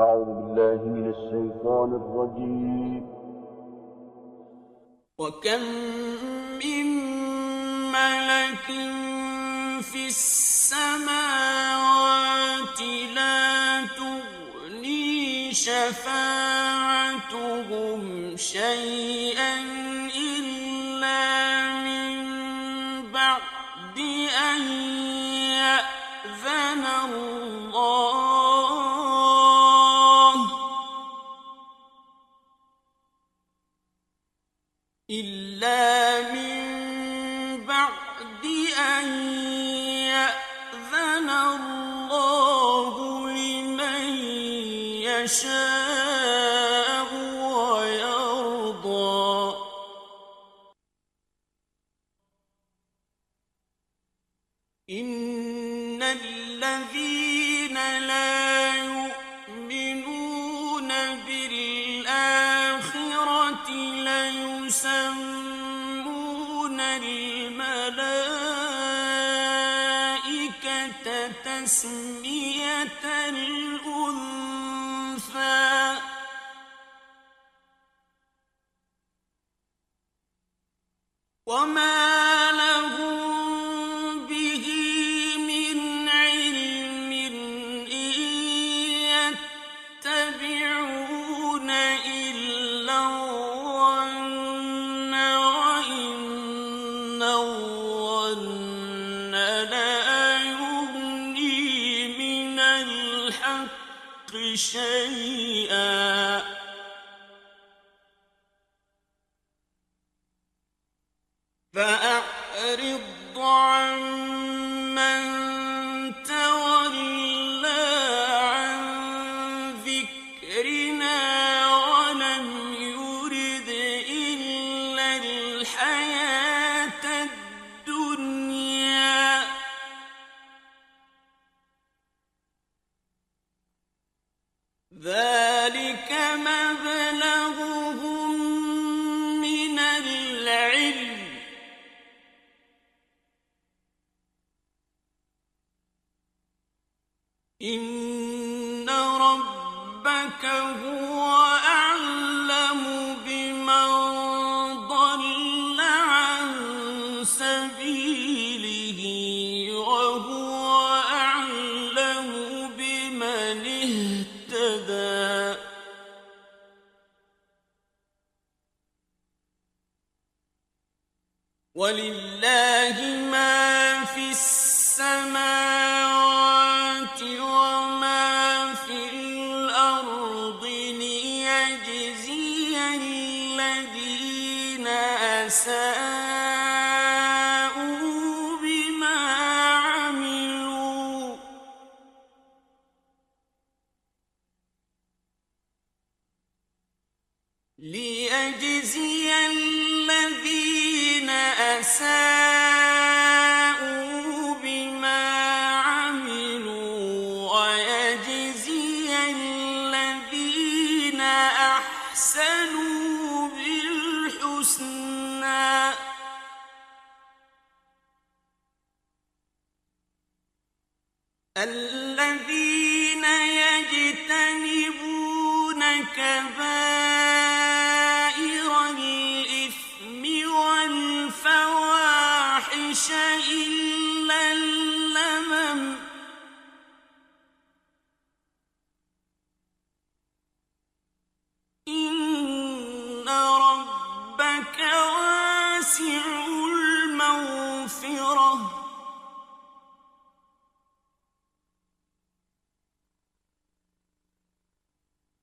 أعوذ بالله من الشيطان الرجيم. وكم من ملك في السماوات لا تغني شفاعتهم شيئا يشاء ويرضى. إن الذين لا يؤمنون بالآخرة ليسمون الملائكة تسمية الأنثى وما ذلك مبلغهم من العلم. إن ربك هو ولله ما في السماوات وما في الأرض ليجزي الذين أساءوا بما عملوا ليجزي الذين يجتنبون كبائر الإثم والفواحش إلا اللمم. إن ربك واسع المغفرة.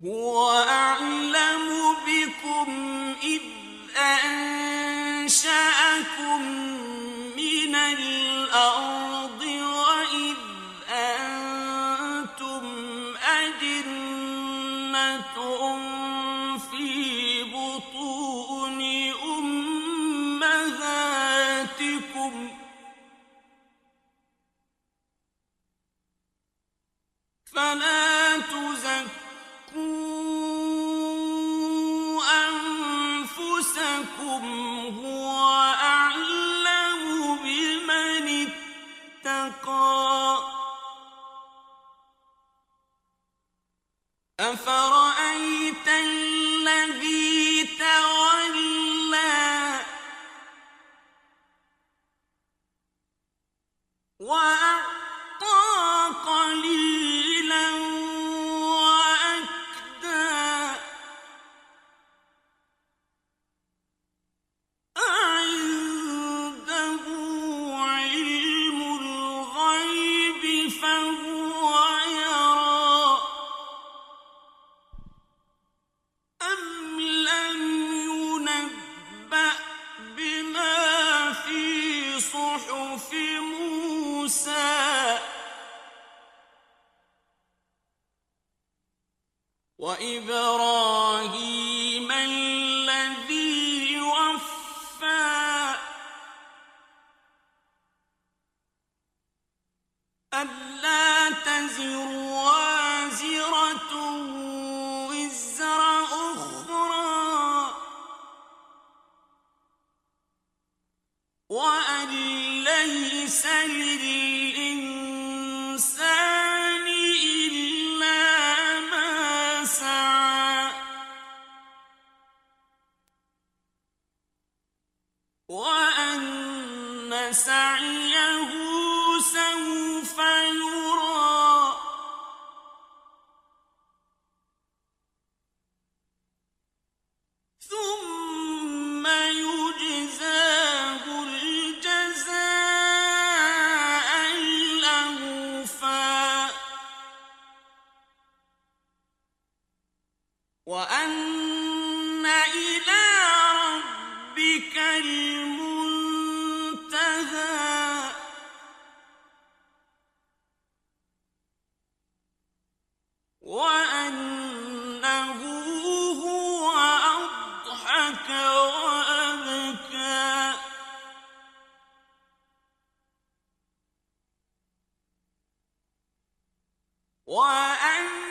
هو أعلم بكم إذ أنشأكم من الأرض وإذ أنتم أجنة في بطون أمهاتكم فلا أنفسكم هو وإبراهيم الذي وفى. ألا تزر وازرة وزر أخرى. وأن ليس للإنسان ربك المنتهى. وأنه هو أضحك وأبكى. وأنه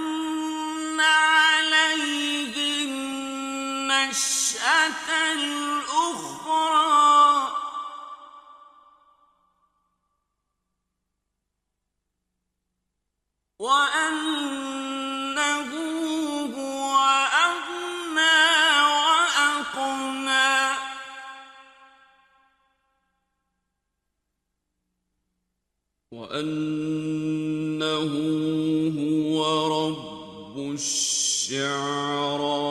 الأخرى. وأنه هو أغنى وأقنى. وأنه هو رب الشعرى.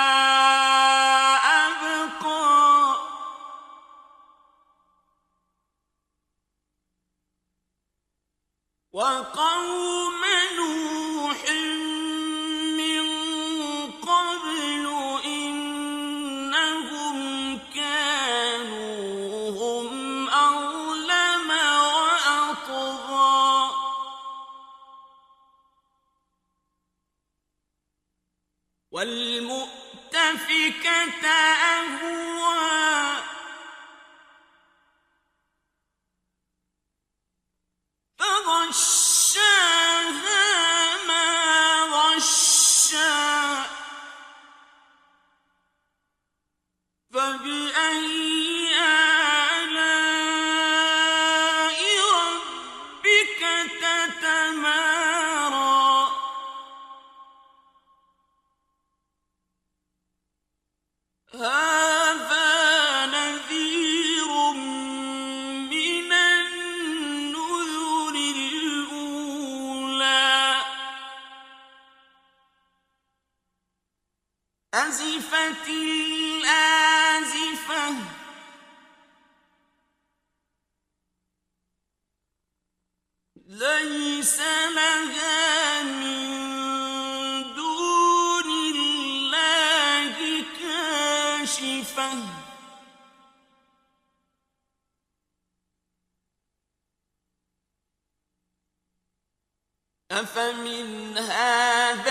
والمؤتفكة أهوى أزفت الآزفة. ليس لها من دون الله كاشفة. أفمن هذا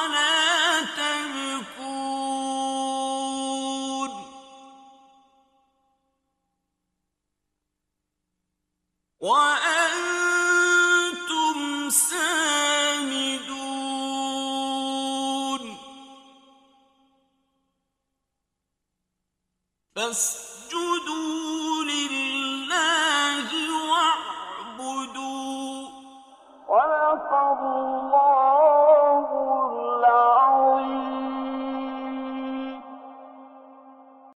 us.